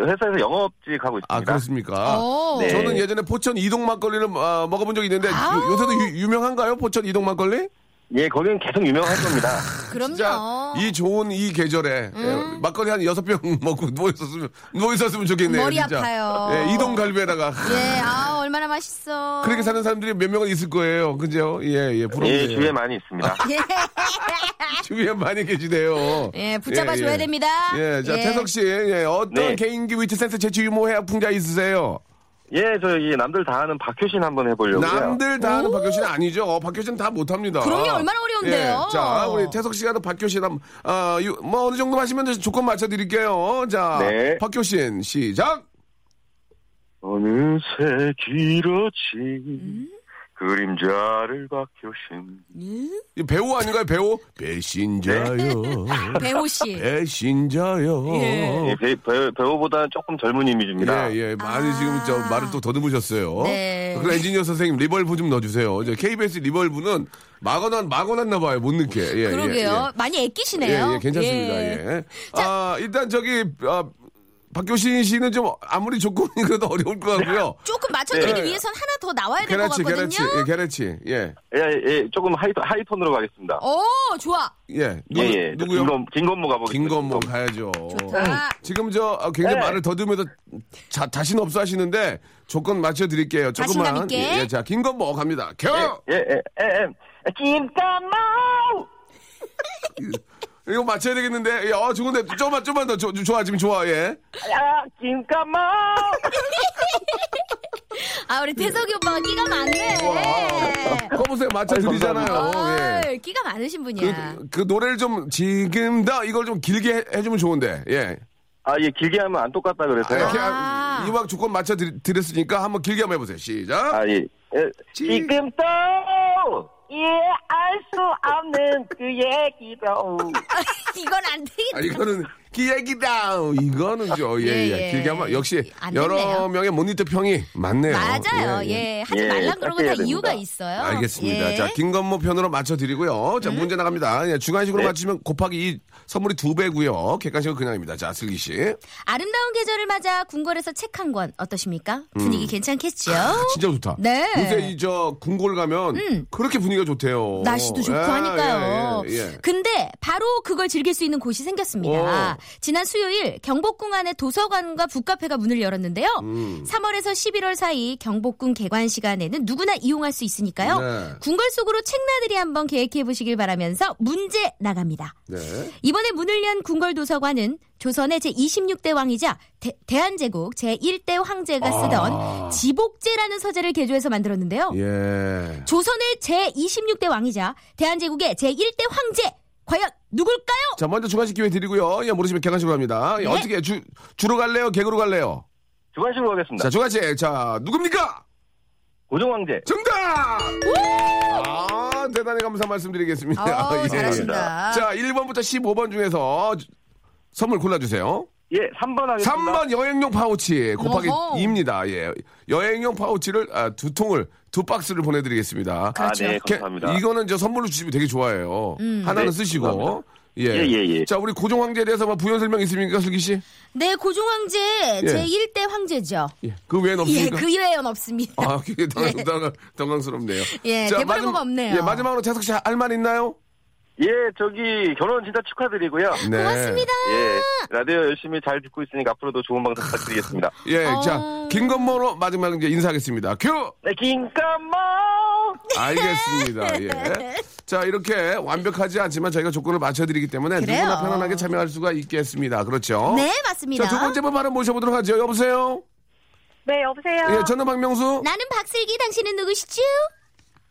회사에서 영업직 하고 있습니다. 아, 그렇습니까? 오. 네. 저는 예전에 포천 이동 막걸리를 어, 먹어본 적이 있는데 아우. 요, 새도 유, 명한가요 포천 이동 막걸리? 예, 거기는 계속 유명할 겁니다. (laughs) 그럼요. 진짜 이 좋은 이 계절에 예, 막걸리 한 여섯 병 (laughs) 먹고 누워 있었으면 누워 있었으면 좋겠네요. 머리 진짜. 아파요. 예, 이동 갈비에다가 예, 아, 얼마나 맛있어. 그렇게 사는 사람들이 몇 명은 있을 거예요. 그죠? 예, 예, 부럽네요. 예, 주위에 많이 있습니다. (laughs) 주위에 많이 계시네요. 예, 붙잡아 줘야 예, 예. 됩니다. 예, 자, 예. 태석 씨, 예, 어떤 네. 개인기 위트 센스 재치 유머 해학 풍자 있으세요? 예, 저이 남들 다 하는 박효신 한번 해보려고요. 남들 다 하는 박효신 아니죠. 어, 박효신 다 못합니다. 그럼요, 얼마나 어려운데요. 예, 자, 우리 태석 씨가 또 박효신 한, 아, 유- 뭐 어느 정도 하시면 조건 맞춰드릴게요. 자, 네. 박효신 시작. 어느새 길어진 그림자를 박효신. 이 배우 아닌가요, 배우? 배신자요. (laughs) 배우 씨. 배신자요. 예, 배, 배, 배우보다는 조금 젊은 이미지입니다. 예, 예. 많이 지금 저 말을 또 더듬으셨어요. 아. 네. 그럼 엔지니어 선생님 reverb 좀 넣어주세요. 이제 KBS reverb는 막아놨, 막아놨나 봐요. 못 넣게. 예, 예, 그러게요. 예. 많이 예, 애끼시네요. 예, 괜찮습니다. 예. 아, 일단 저기, 아, 박효신 씨는 좀 아무리 조건이 그래도 어려울 것 같고요. (laughs) 조금 맞춰드리기 네. 위해선 하나 더 나와야 될 것 같거든요. 게라치, 예, 게라치, 예. 예, 예, 조금 high, high tone으로 가겠습니다. 오, 좋아. 예. 누구, 예, 예. 저 누구요? 김건, 김건모 가보겠습니다. 김건모 가야죠. 좋다. 지금 저 아, 굉장히 네. 말을 더듬으면서 자, 자신 없어 하시는데 조건 맞춰드릴게요. 조금만. 자신감 있게. 예, 예, 자, 김건모 갑니다. 겨! 예, 예, 예, 예. 김건모! (laughs) 이거 맞춰야 되겠는데. 예, 어, 좋은데. 조금만, 조금만 더. 조, 좋아, 지금 좋아, 예. 야, 김건모! (laughs) 아, 우리 태석이 오빠가 끼가 많네. 커보세요. 맞춰드리잖아요. 예. 아, 끼가 많으신 분이야. 그, 그 노래를 좀 지금 다 이걸 좀 길게 해, 해주면 좋은데. 예. 아, 예, 길게 하면 안 똑같다 그래서요. 이렇게 아. 이왕 조건 맞춰 드렸으니까 한번 길게 한번 해보세요. 시작. 아, 예. 예. 지- 지금 또, 예, 알수 없는 그 얘기도. (laughs) 이건 안 되겠다. 아, 이거는 기얘기다. 이거는 저, 예, 예. 예, 예. 길게 하면 역시 안 여러 됐네요. 명의 모니터 평이 많네요. 맞아요. 예, 하지 예, 말란 그런 건다 깎여야 이유가 됩니다. 있어요. 알겠습니다. 예. 자, 김건모 편으로 맞춰 드리고요. 자, 문제 나갑니다. 예, 주관식으로 네. 맞추면 곱하기 이 선물이 두 배고요. 객관식은 그냥입니다. 자, 슬기 씨. 아름다운 계절을 맞아 궁궐에서 책 한 권 어떠십니까? 분위기 괜찮겠죠? 진짜 좋다. 네. 요새 이저 궁궐 가면 그렇게 분위기가 좋대요. 날씨도 좋고 예, 하니까요. 예, 예, 예. 근데 바로 그걸 즐길 수 있는 곳이 생겼습니다. 오. 지난 수요일 경복궁 안에 도서관과 북카페가 문을 열었는데요. 음. 3월에서 11월 사이 경복궁 개관 시간에는 누구나 이용할 수 있으니까요. 네. 궁궐 속으로 책나들이 한번 계획해 보시길 바라면서 문제 나갑니다. 네. 이번 에 문을 연 궁궐 도서관은 조선의 제26대 왕이자 대, 한제국 제1대 황제가 쓰던 지복제라는 서재를 개조해서 만들었는데요. 예. 조선의 제26대 왕이자 대한제국의 제1대 황제 과연 누굴까요? 자, 먼저 주관식 기회 드리고요. 예, 모르시면 객관식으로 갑니다. 예, 네. 어떻게, 주, 주로 갈래요? 개그로 갈래요? 주관식으로 가겠습니다. 자, 주관식. 자, 누굽니까? 고종황제. 정답! 아, 대단히 감사 말씀드리겠습니다. 아우, (laughs) 예. 잘하신다. 자, 1번부터 15번 중에서 선물 골라주세요. 예, 3번 하겠습니다. 3번 여행용 파우치 곱하기 어허. 2입니다. 예. 여행용 파우치를 아, 두 통을 두 박스를 보내드리겠습니다. 아, 네, 게- 감사합니다. 이거는 저 선물로 주시면 되게 좋아해요. 하나는 네, 쓰시고. 감사합니다. 예. 예, 예, 예. 자, 우리 고종 황제에 대해서 뭐 부연 설명 있습니까, 슬기 씨? 네, 고종 황제 제 1대 황제죠. 예. 그 외엔 예, 없습니까? 그 외에는 없습니다. 아, 그게 당황, 당황, 당황스럽네요. 예, 대본에 뭐가 없네요. 예, 마지막으로 재석 씨 할 말 있나요? 예, 저기 결혼 진짜 축하드리고요. 네. 고맙습니다. 예, 라디오 열심히 잘 듣고 있으니까 앞으로도 좋은 방송 부탁드리겠습니다. 예, 어. 자, 김건모로 마지막 이제 인사하겠습니다. 큐! 네, 긴까마 알겠습니다. (laughs) 예. 자, 이렇게 완벽하지 않지만 저희가 조건을 맞춰드리기 때문에 그래요. 누구나 편안하게 참여할 수가 있겠습니다. 그렇죠? 네, 맞습니다. 자, 두 번째 분 바로 모셔보도록 하죠. 여보세요? 네, 여보세요. 예, 저는 박명수. 나는 박슬기, 당신은 누구시죠?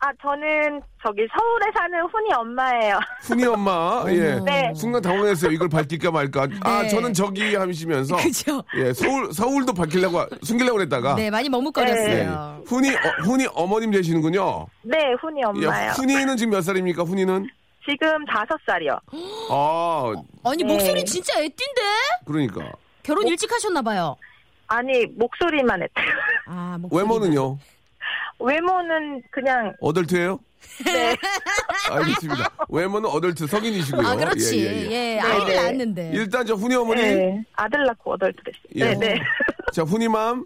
아, 저는 저기 서울에 사는 훈이 엄마예요. (laughs) 훈이 엄마. 예. 네. 순간 당황했어요. 이걸 밝힐까 말까. 아, 저는 저기 하시면서. (laughs) 그죠. 예, 서울, 서울도 밝히려고, 숨기려고 그랬다가. 네, 많이 예. 머뭇거렸어요. 훈이, 어, 훈이 어머님 되시는군요. 네, 훈이 예, 엄마요. 훈이는 지금 몇 살입니까, 훈이는? 지금 다섯 살이요. 아, 아니, 네. 목소리 진짜 애띠인데? 그러니까. 결혼 일찍 하셨나봐요. 아니, 목소리만 했대요. 아, 목소리. 외모는요? 외모는 그냥, 어덜트예요 네. 알겠습니다. 외모는 어덜트 성인이시고요. 아, 그렇지. 예, 예, 예. 예, 아이를 네. 낳았는데. 일단 저 훈이 어머니. 네. 아들 낳고 어덜트 됐어요. 예. 네, 네. 자, 훈이 맘.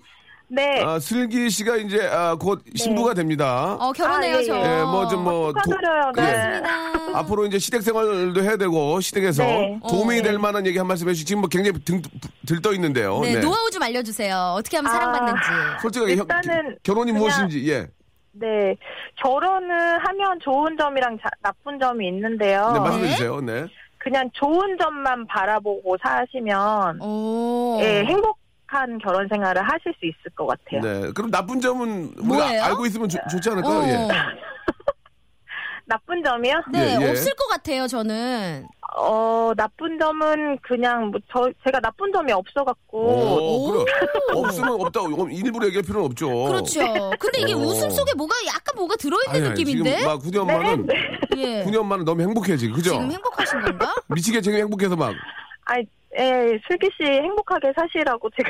네. 아, 슬기 씨가 이제 아, 곧 신부가 됩니다. 어, 결혼해요, 아, 예, 저. 예, 뭐 좀 뭐 축하드려요. 네. 고맙습니다. 앞으로 이제 시댁 생활도 해야 되고 시댁에서 네. 도움이 어, 될 네. 만한 얘기 한 말씀 해주시 지금 뭐 굉장히 등, 들떠 있는데요. 네, 노하우 좀 알려주세요. 어떻게 하면 아. 사랑받는지. 솔직하게 형, 일단은 결혼이 그냥- 무엇인지 예. 네. 결혼을 하면 좋은 점이랑 자- 나쁜 점이 있는데요. 네, 말씀해 주세요. 네. 그냥 좋은 점만 바라보고 사시면 오. 예, 행복 한 결혼 생활을 하실 수 있을 것 같아요. 네. 그럼 나쁜 점은 우리가 뭐예요? 알고 있으면 좋- 좋지 않을까요? 어. 예. (laughs) 나쁜 점이요? 네, 예, 예. 없을 것 같아요, 저는. 어, 나쁜 점은 그냥 뭐 저 제가 나쁜 점이 없어 갖고 오, 그래. 없으면 없다. 고 일부러 얘기할 필요는 없죠. 그렇죠. 근데 이게 어. 웃음 속에 뭐가 약간 뭐가 들어 있는 아니, 아니, 느낌인데? 지금 막 훈이 엄마는 예. 훈이 엄마는 너무 행복해 지금 그죠? 지금 행복하신 건가? 미치게 지금 행복해서 막 아, 예, 슬기 씨 행복하게 사시라고 제가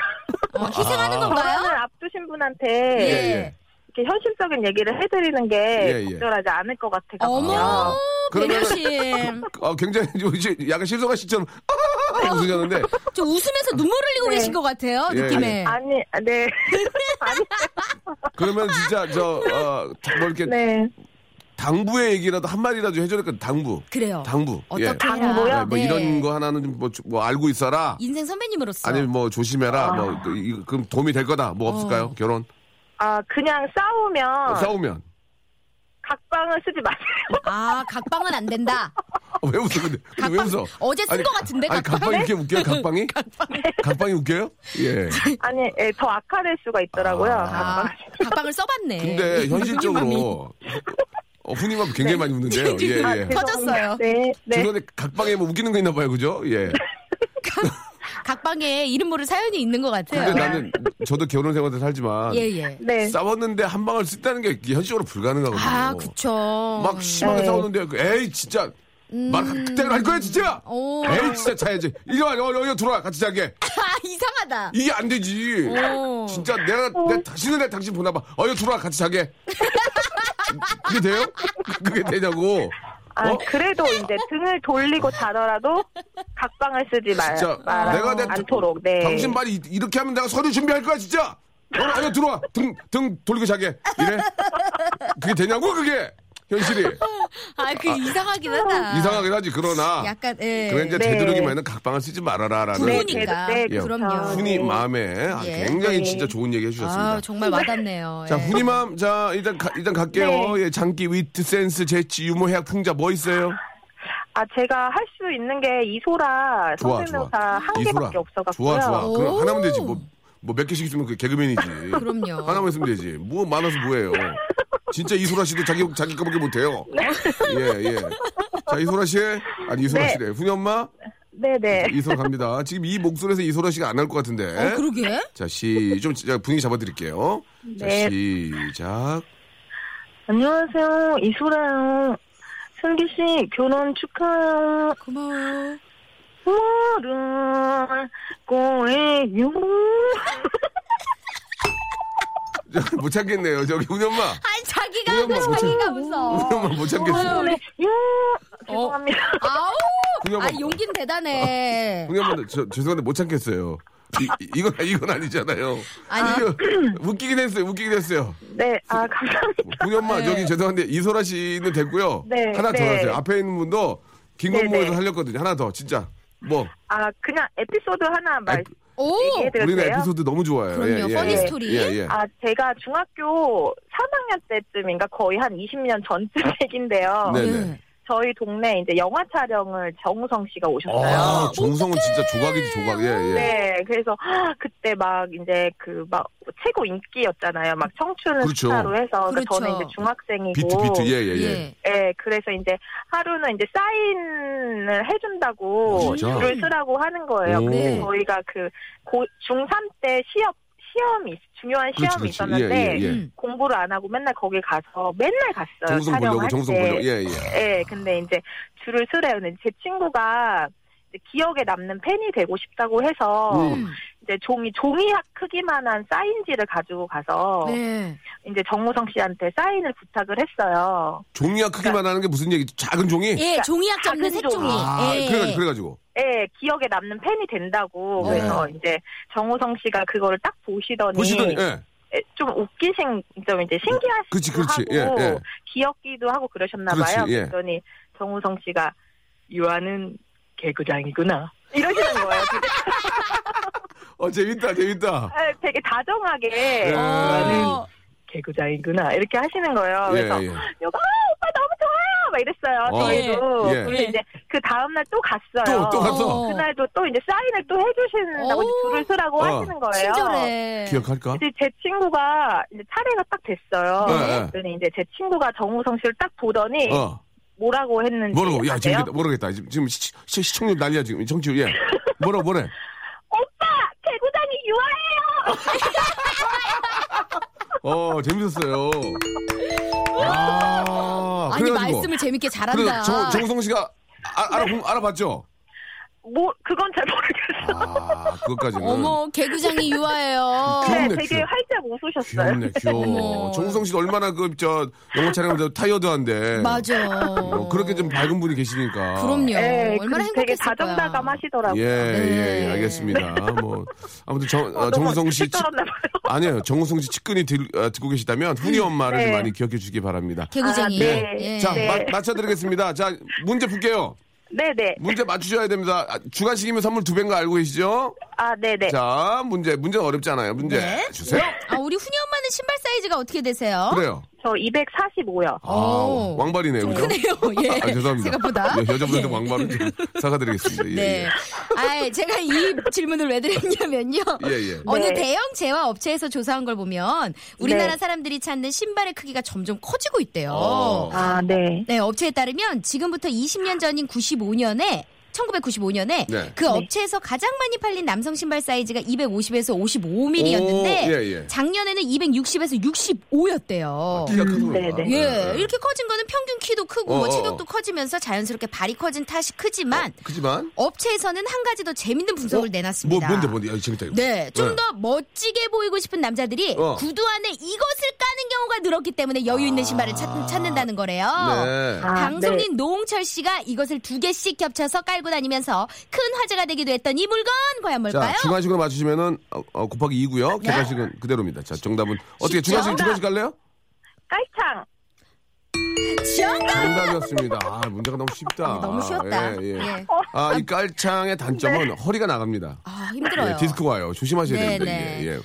어, (laughs) 희생하는 아. 결혼을 건가요? 앞두신 분한테 예. 예. 이렇게 현실적인 얘기를 해드리는 게 예, 예. 적절하지 않을 것 같아요. 어머, 배려심. (laughs) 어, 굉장히 좀 이제 약간 실소가 씨처럼 (laughs) 웃으셨는데 저 웃으면서 눈물 흘리고 네. 계신 것 같아요, 예, 느낌에. 아니, 네, 아니, 그러면 진짜 저어뭐 이렇게 네. 당부의 얘기라도 한 마디라도 해줘야 될것 같아요. 당부. 그래요. 당부. 예. 어떻게 해라. 당부요? 네, 뭐 네. 이런 거 하나는 좀 뭐, 뭐 알고 있어라. 인생 선배님으로서. 아니면 뭐 조심해라. 뭐 그, 이- 그럼 도움이 될 거다. 뭐 없을까요? 어. 결혼 아, 그냥 싸우면 싸우면 각방을 쓰지 마세요. (laughs) 아, 각방은 안 된다. 어, 왜 웃어 근데, 근데 왜 각방 웃어? 어제 쓴것 같은데, 아니 각방? 각방 이 이렇게 웃겨요? 각방이? (laughs) 각방 이 웃겨요? 예. 아니, 예, 더 악화될 수가 있더라고요. 아. 아, 각방. 각방 을 써봤네. 근데 (laughs) 현실적으로 어, 훈이만 굉장히 많이 웃는데요. (laughs) 예, 아, 예. 터졌어요. 네, 네. 주변에 각방에 뭐 웃기는 거 있나 봐요, 그죠? 예. (laughs) 각방에 이름 모를 사연이 있는 것 같아요. 근데 나는 저도 결혼 생활에 살지만 예, 예. 네. 싸웠는데 한 방을 쓴다는 게 현실적으로 불가능하거든요. 아, 그쵸. 막 심하게 네. 싸웠는데 그 에이 진짜 말 그때로 할 거야 진짜. 음. 오. 에이 진짜 자야지. 이리 와 여기 여기 들어와 같이 자게. (laughs) 아, 이상하다. 이게 안 되지. 오. 진짜 내가 내 다시는 내 당신 보나 봐. 어 여기 들어와 같이 자게. 그게 돼요? 그게 되냐고. 아, 어? 그래도 이제 등을 돌리고 자더라도 각방을 쓰지 말, 진짜 말 내가 내 않도록. 네. 당신 말이 이- 이렇게 하면 내가 서류 준비할 거야 진짜. 어, 아니 들어와 등 등 돌리고 자게. 이래? 그게 되냐고 그게 현실이 아, 그 이상하긴 하다. 이상하긴 하지 그러나 약간, 예. 그래 이제 네. 되도록이면 각방을 쓰지 말아라라는 부모니까. 네, 예, 그럼요. 훈이 마음에 아, 예. 굉장히 네. 진짜 좋은 얘기 해주셨습니다. 아, 정말 와닿네요. 자, 예. 훈이맘, 자, 일단, 가, 일단 갈게요. 네. 예, 장기, 위트, 센스, 재치, 유머, 해학, 풍자, 뭐 있어요? 아, 제가 할 수 있는 게 이소라 좋아, 성대묘사 좋아. 한 이소라. 개밖에 없어갖고요. 좋아, 좋아. 그럼 오. 하나면 되지. 뭐, 뭐 몇 개씩 있으면 그 개그맨이지. (laughs) 그럼요. 하나만 있으면 되지. 뭐 많아서 뭐해요. 진짜 이소라 씨도 자기, 자기 거밖에 못해요. 예, 예. 자, 이소라 씨. 아니, 이소라 네. 씨래. 훈이 엄마? 네네. 이소라 갑니다. 지금 이 목소리에서 이소라 씨가 안 할 것 같은데. 어, 그러게. 자, 시, 좀 진짜 분위기 잡아드릴게요. 자, 네. 시작. 안녕하세요. 이소라요. 슬기 씨 결혼 축하해요. 고마워요. 모를 거예요. (laughs) 못 참겠네요. 저기 엄마. 아니 자기가 하고 자기가. 우리 엄마 못 참겠어. 모래요. 죄송합니다. 아우. 우리 엄마. 아 용기는 대단해. 우리 엄마 저 죄송한데 못 참겠어요. 이, 이- 이건 이건 아니잖아요. 아니. 웃기긴 했어요. 웃기긴 했어요. 네, 아, 감사합니다. 엄마 네. 저기 죄송한데 이소라 씨는 됐고요. 네, 하나 더 네. 하세요. 앞에 있는 분도 네, 김건모에서 네. 살렸거든요. 하나 더 진짜 뭐 아, 그냥 에피소드 하나 말, 오. 우리는 돼요? 에피소드 너무 좋아해요. 그럼요. 퍼니 스토리. 예, 예. 아, 제가 중학교 3학년 때쯤인가 거의 한 20년 전쯤 (laughs) 얘긴데요. 네네. 저희 동네 이제 영화 촬영을 정우성 씨가 오셨어요. 아, 정성은 진짜 조각이지 조각. 예, 예. 네, 그래서 그때 막 이제 그 막 최고 인기였잖아요. 막 청춘을 그렇죠. 스타로 해서 그러니까 그렇죠. 저는 이제 중학생이고 비트 비트 예, 예, 예. 예. 예, 그래서 이제 하루는 이제 사인을 해준다고 어, 진짜? 줄을 쓰라고 하는 거예요. 오. 근데 저희가 그 고, 중3 때 시험, 시험이, 있- 중요한 시험이 그렇지. 있었는데, 예, 예, 예. 음. 공부를 안 하고 맨날 거기 가서 맨날 갔어요. 정성 보려고 때. 보려고. 예, 예. 예, 근데 이제 줄을 쓰래요. 근데 제 친구가 기억에 남는 팬이 되고 싶다고 해서, 음. 이제 종이, 종이학 크기만한 사인지를 가지고 가서, 네. 이제 정우성 씨한테 사인을 부탁을 했어요. 종이야 크기만 하는 게 무슨 얘기죠? 작은 종이? 예, 종이학 접는 작은 색종이. 아, 예. 그래가지고, 그래가지고. 예, 기억에 남는 팬이 된다고. 네. 그래서 이제 정우성 씨가 그거를 딱 보시더니, 보시더니, 예. 예, 좀 웃기신, 좀 이제 신기하시고 그렇지, 그렇지. 예, 하고 예. 귀엽기도 하고 그러셨나 그렇지, 봐요. 예. 그랬더니 정우성 씨가 유아는 개그장이구나. 이러시는 거예요. (laughs) 어, 재밌다, 재밌다. 아, 되게 다정하게 예. 유아는 어. 개그장이구나. 이렇게 하시는 거예요. 예, 그래서 예. 내가 아, 오빠 너무 좋아요. 막 이랬어요. 어, 저희도. 예. 근데 이제 그 다음날 또 갔어요. 또, 또 갔어. 어. 그날도 또 이제 사인을 또 해주신다고 오. 이제 줄을 쓰라고 어. 하시는 거예요. 친절해. 기억할까? 이제 제 친구가 이제 차례가 딱 됐어요. 네, 네. 그랬더니 이제 제 친구가 정우성 씨를 딱 보더니 어. 뭐라고 했는지 뭐라고? 야, 아세요? 재밌겠다. 모르겠다. 지금, 지금 시, 시, 시 청률 난리야, 지금. 정치율, 예. 뭐라, 뭐래? 오빠 개구장이 유아예요. (laughs) 어, 재밌었어요. 아, 아니 그래가지고. 말씀을 재밌게 잘한다. 그래서 정, 정성 씨가 아, 알아, 알아봤죠? 뭐 그건 잘 모르겠어. 아, 그것까지는. 어머 개구장이 유아예요. (laughs) 귀엽네, 네, 되게. 활짝 웃으셨어요. 귀엽네, 귀여워. 어머. 정우성 씨가 얼마나 그, 저, 영화 촬영하면서 타이어드한데. 맞아. 어, 그렇게 좀 밝은 분이 계시니까. 그럼요. 네, 얼마나 그 되게 행복했을 거야. 다정다감 하시더라고요. 예, 네. 예, 알겠습니다. 뭐, 아무튼 정, 어, 어, 너무 정우성 씨. 치- 떨었나 봐요. (laughs) 아니에요. 정우성 씨 측근이 들, 어, 듣고 계시다면 훈이 엄마를 네. 좀 많이 기억해 주시기 바랍니다. 개구쟁이. 아, 네. 예. 자, 네. 마- 맞춰드리겠습니다. 자, 문제 풀게요. 네네. 문제 맞추셔야 됩니다. 아, 주간식이면 선물 두 배인 거 알고 계시죠? 아 네네. 자, 문제, 문제는 어렵지 않아요. 문제 네. 주세요. 아, 우리 훈이 엄마는 신발 사이즈가 어떻게 되세요? 그래요. 저 245요. 아, 오. 왕발이네요. 그죠? 크네요. (laughs) 예. 아, 죄송합니다. 생각보다. 여, 여자분한테 예. 왕발은 좀 사과드리겠습니다. 예, 네. 아, 제가 이 질문을 왜 드렸냐면요. 예, 예. 어느 네. 대형 제화 업체에서 조사한 걸 보면 우리나라 네. 사람들이 찾는 신발의 크기가 점점 커지고 있대요. 어. 아 네. 네, 업체에 따르면 지금부터 20년 전인 95년에 1995년에 네. 그 업체에서 가장 많이 팔린 남성 신발 사이즈가 250에서 55mm였는데 오, 예, 예. 작년에는 260에서 65였대요. 키가 크구나. 네, 네. 예, 이렇게 커진 거는 평균 키도 크고 어, 뭐 어, 체격도 어. 커지면서 자연스럽게 발이 커진 탓이 크지만 크지만. 업체에서는 한 가지 더 재밌는 분석을 어? 내놨습니다. 뭐, 뭔데, 뭔데? 야, 재밌다, 이거. 네, 좀 더 멋지게 보이고 싶은 남자들이 어. 구두 안에 이것을 까는 경우가 늘었기 때문에 여유 있는 신발을 찾, 찾는다는 거래요. 네. 아, 방송인 노홍철 씨가 이것을 두 개씩 겹쳐서 깔고 다니면서 큰 화제가 되기도 했던 이 물건 과연 뭘까요? 자, 주간식으로 맞추시면은, 어, 어, 곱하기 2고요. 네. 객관식은 그대로입니다. 자, 정답은. 어떻게 쉽죠? 주간식, 주간식 갈래요? 깔창. 정답! 정답이었습니다. 아, 문제가 너무 쉽다. 아, 너무 쉬웠다. 예, 예. 예. 아, 이 깔창의 단점은 허리가 나갑니다. 아, 힘들어요. 예, 디스크 와요. 조심하셔야 네, 됩니다. 네. 이게. 예.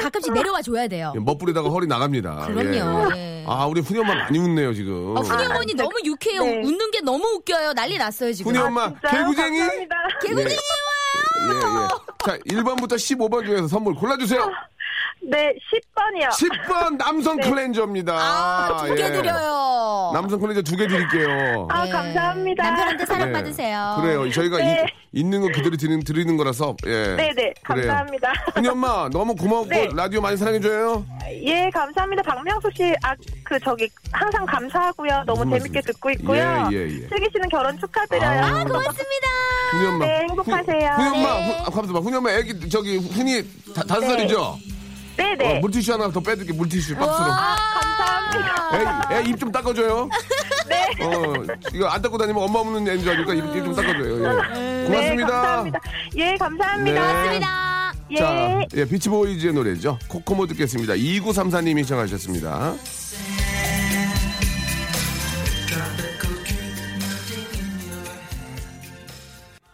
자, 가끔씩 내려와 줘야 돼요. 예, 멋부리다가 허리 나갑니다. 그럼요. 예. 예. 아, 우리 훈이 엄마 많이 웃네요, 지금. 아, 훈이 어머니 너무 유쾌해요. 네. 웃는 게 너무 웃겨요. 난리 났어요, 지금. 훈이 엄마, 진짜요? 개구쟁이? 감사합니다. 개구쟁이 예, 예. 자, 1번부터 15번 중에서 선물 골라주세요. 네, 10번이요. 10번 남성 (laughs) 네. 클렌저입니다. 아, 두개 예. 드려요. 남성 클렌저 두 개 드릴게요. 아, 네. 감사합니다. 남편한테 예. 사랑받으세요. 그래요. 저희가 네. 이- 있는 거 그대로 드리는, 드리는 거라서, 예. 네네, 그래요. 감사합니다. 훈이 엄마, 너무 고맙고, 네. 라디오 많이 사랑해줘요. 예, 감사합니다. 박명수 씨, 아, 그, 저기, 항상 감사하고요. 너무 재밌게 말씀이세요? 듣고 있고요. 예, 예, 예. 슬기 씨는 결혼 축하드려요. 아, 고맙습니다. 훈이 엄마. 네, 행복하세요. 훈이 엄마, 네. 훈, 아, 봐. 훈이 엄마, 애기, 저기, 훈이 다, 다섯 네. 살이죠? 네네. 어, 물티슈 하나 더 빼드릴게, 물티슈 박스로. 아, 감사합니다. 애, 애 입 좀 닦아줘요. 네. 어, 이거 안 닦고 다니면 엄마 없는 애인 줄 아니까 입, 입좀 닦아줘요. 예. 네, 고맙습니다. 감사합니다. 예, 감사합니다. 네. 예. 자, 예, 비치보이즈의 노래죠. 코코모 듣겠습니다. 2934님이 신청하셨습니다.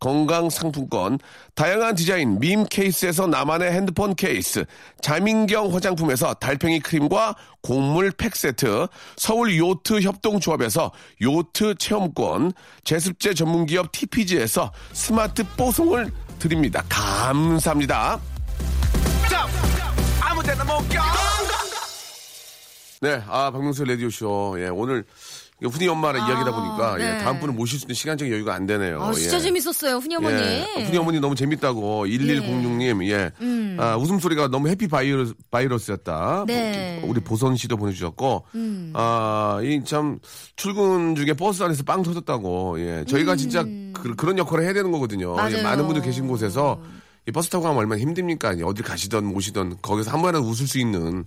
건강상품권, 다양한 디자인 밈 케이스에서 나만의 핸드폰 케이스, 자민경 화장품에서 달팽이 크림과 곡물 팩 세트, 서울 요트 협동조합에서 요트 체험권, 제습제 전문기업 TPG에서 스마트 뽀송을 드립니다. 감사합니다. 네, 아, 박명수 라디오쇼. 예, 오늘 훈이 엄마랑 이야기다 보니까 예, 네. 다음 분을 모실 수 있는 시간적 여유가 안 되네요. 아, 진짜 예. 재밌었어요, 훈이 어머니. 예. 훈이 어머니 너무 재밌다고 1106님 예. 음. 아, 웃음소리가 너무 해피 바이러스, 바이러스였다. 네. 우리 보선 씨도 보내주셨고 음. 아, 이 참 출근 중에 버스 안에서 빵 터졌다고. 예. 저희가 진짜 그, 런 역할을 해야 되는 거거든요. 음. 예, 많은 분들 계신 곳에서 이 버스 타고 가면 얼마나 힘듭니까? 예, 어딜 가시던 모시던 거기서 한 번이라도 웃을 수 있는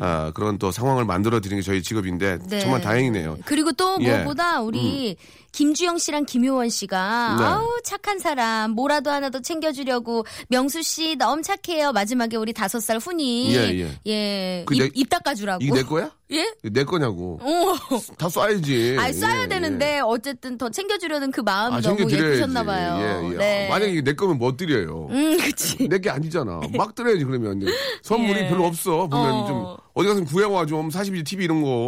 아, 그런 또 상황을 만들어 드리는 게 저희 직업인데 음. 네. 정말 다행이네요. 그리고 또 예. 무엇보다 우리 김주영 씨랑 김효원 씨가 네. 아우 착한 사람 뭐라도 하나 더 챙겨주려고 명수 씨 너무 착해요 마지막에 우리 다섯 살 훈이 예, 예. 예, 그 입, 내- 입 닦아주라고 이게 내 거야? 예? 내 거냐고. 어. (laughs) 다 쏴야지. 아 써야 예, 되는데 어쨌든 더 챙겨주려는 그 마음이 아, 너무. 예쁘셨나 봐요. 예, 예. 네. 만약에 이게 내 거면 못 드려요. 음, 그치. (laughs) 내 게 아니잖아. 막 드려야지 그러면. 선물이 예. 별로 없어. 보면 어. 좀 어디 가서 구해와 좀42 TV 이런 거.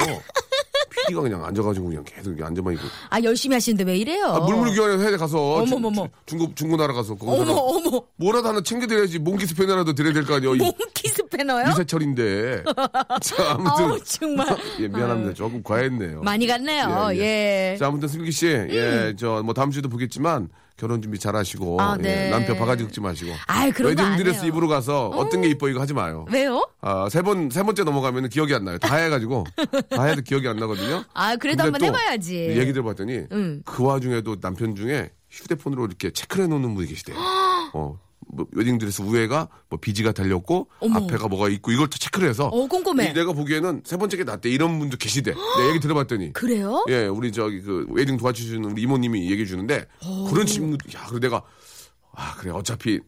PD가 그냥 앉아가지고 그냥 계속 이렇게 앉아만 있고. 아 열심히 하시는데 왜 이래요? 아, 물물교환 회에 가서 주- 어머머머. 주- 중국 중고나라 가서 어머 어머 뭐라도 하나 챙겨드려야지 몽키 스패너라도 드려야 될 거 아니에요. 이 몽키 스패너요? 이세철인데. (laughs) 자 아무튼 아우 정말 (laughs) 예, 미안합니다. 조금 과했네요. 많이 갔네요. 예, 예. 자, 아무튼 슬기 씨, 예, 저, 뭐, 다음 주에도 보겠지만, 결혼 준비 잘 하시고, 아, 예, 네. 남편 바가지 긁지 마시고. 아이, 그런 거안 웨딩 드레스 해요. 입으로 가서 어떤 게 이뻐 이거 하지 마요. 왜요? 아, 세 번, 세 번째 넘어가면 기억이 안 나요. 다 해가지고, 다 해도 기억이 안 나거든요. (laughs) 아 그래도 한번 또 해봐야지. 얘기 들어봤더니, 응. 그 와중에도 남편 중에 휴대폰으로 이렇게 체크를 해놓는 분이 계시대요. (gasps) 어, 뭐, 웨딩드레스 위에가 뭐 비즈가 달렸고, 어머. 앞에가 뭐가 있고, 이걸 또 체크를 해서. 어 꼼꼼해. 이 내가 보기에는 세 번째 게 낫대. 이런 분도 계시대. 내 얘기 들어봤더니. 그래요? 예, 우리 저기 그 웨딩 도와주시는 우리 이모님이 얘기해 주는데 그런 질문, 야, 그래 내가 아 그래 어차피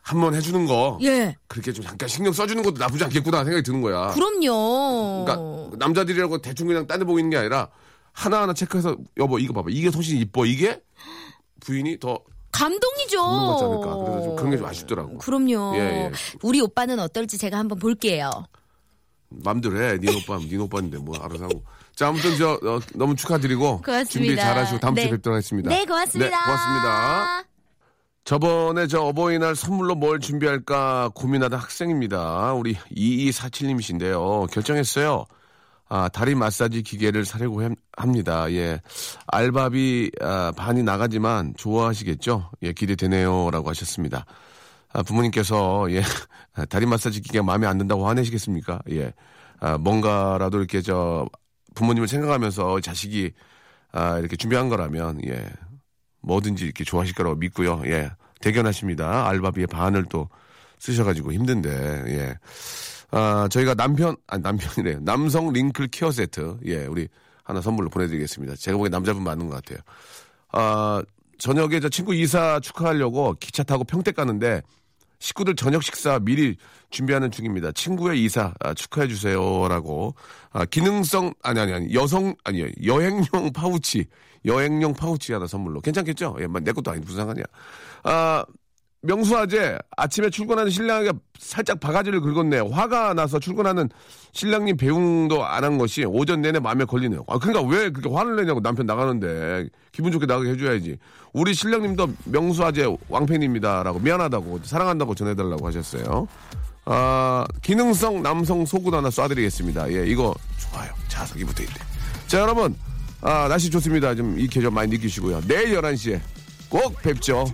한 번 해주는 거 예. 그렇게 좀 잠깐 신경 써주는 것도 나쁘지 않겠구나 생각이 드는 거야. 그럼요. 그러니까 남자들이라고 대충 그냥 딴 데 보고 있는 게 아니라 하나 하나 체크해서 여보 이거 봐봐 이게 훨씬 이뻐 이게 부인이 더 감동이죠. 거지 않을까. 그래서 좀 그런 게 좀 아쉽더라고. 그럼요. 예, 예. 우리 오빠는 어떨지 제가 한번 볼게요. 맘대로 해. 네 오빠, 네 오빠인데 뭐 알아서 하고. 자, 아무튼 저 어, 너무 축하드리고 고맙습니다. 준비 잘하시고 다음 주에 네. 뵙도록 하겠습니다. 네, 고맙습니다. 네, 고맙습니다. 저번에 저 어버이날 선물로 뭘 준비할까 고민하던 학생입니다. 우리 2247님이신데요. 결정했어요. 아, 다리 마사지 기계를 사려고 함- 합니다. 예. 알바비 아, 반이 나가지만 좋아하시겠죠? 예, 기대되네요. 라고 하셨습니다. 아, 부모님께서, 예, (laughs) 다리 마사지 기계가 마음에 안 든다고 화내시겠습니까? 예. 아, 뭔가라도 이렇게 저, 부모님을 생각하면서 자식이, 아, 이렇게 준비한 거라면, 예, 뭐든지 이렇게 좋아하실 거라고 믿고요. 예. 대견하십니다. 알바비의 반을 또 쓰셔가지고 힘든데, 예. 아, 저희가 남편, 아, 남편이래요. 남성 링클 케어 세트. 예, 우리 하나 선물로 보내드리겠습니다. 제가 보기엔 남자분 맞는 것 같아요. 아, 저녁에 저 친구 이사 축하하려고 기차 타고 평택 가는데 식구들 저녁 식사 미리 준비하는 중입니다. 친구의 이사 아, 축하해 주세요라고 아, 기능성 아니 아니 아니 여성 아니요 여행용 파우치 여행용 파우치 하나 선물로 괜찮겠죠? 예, 내 것도 아니 무슨 상관이야. 아 명수아재 아침에 출근하는 신랑에게 살짝 바가지를 긁었네요. 화가 나서 출근하는 신랑님 배웅도 안 한 것이 오전 내내 마음에 걸리네요. 아, 그러니까 왜 그렇게 화를 내냐고 남편 나가는데 기분 좋게 나가게 해줘야지. 우리 신랑님도 명수아재 왕팬입니다라고 미안하다고 사랑한다고 전해달라고 하셨어요. 아, 기능성 남성 속옷 하나 쏴드리겠습니다. 예, 이거 좋아요. 자석이 붙어 있대. 자, 여러분, 아, 날씨 좋습니다. 좀 이 계절 많이 느끼시고요. 내일 11시에 꼭 뵙죠.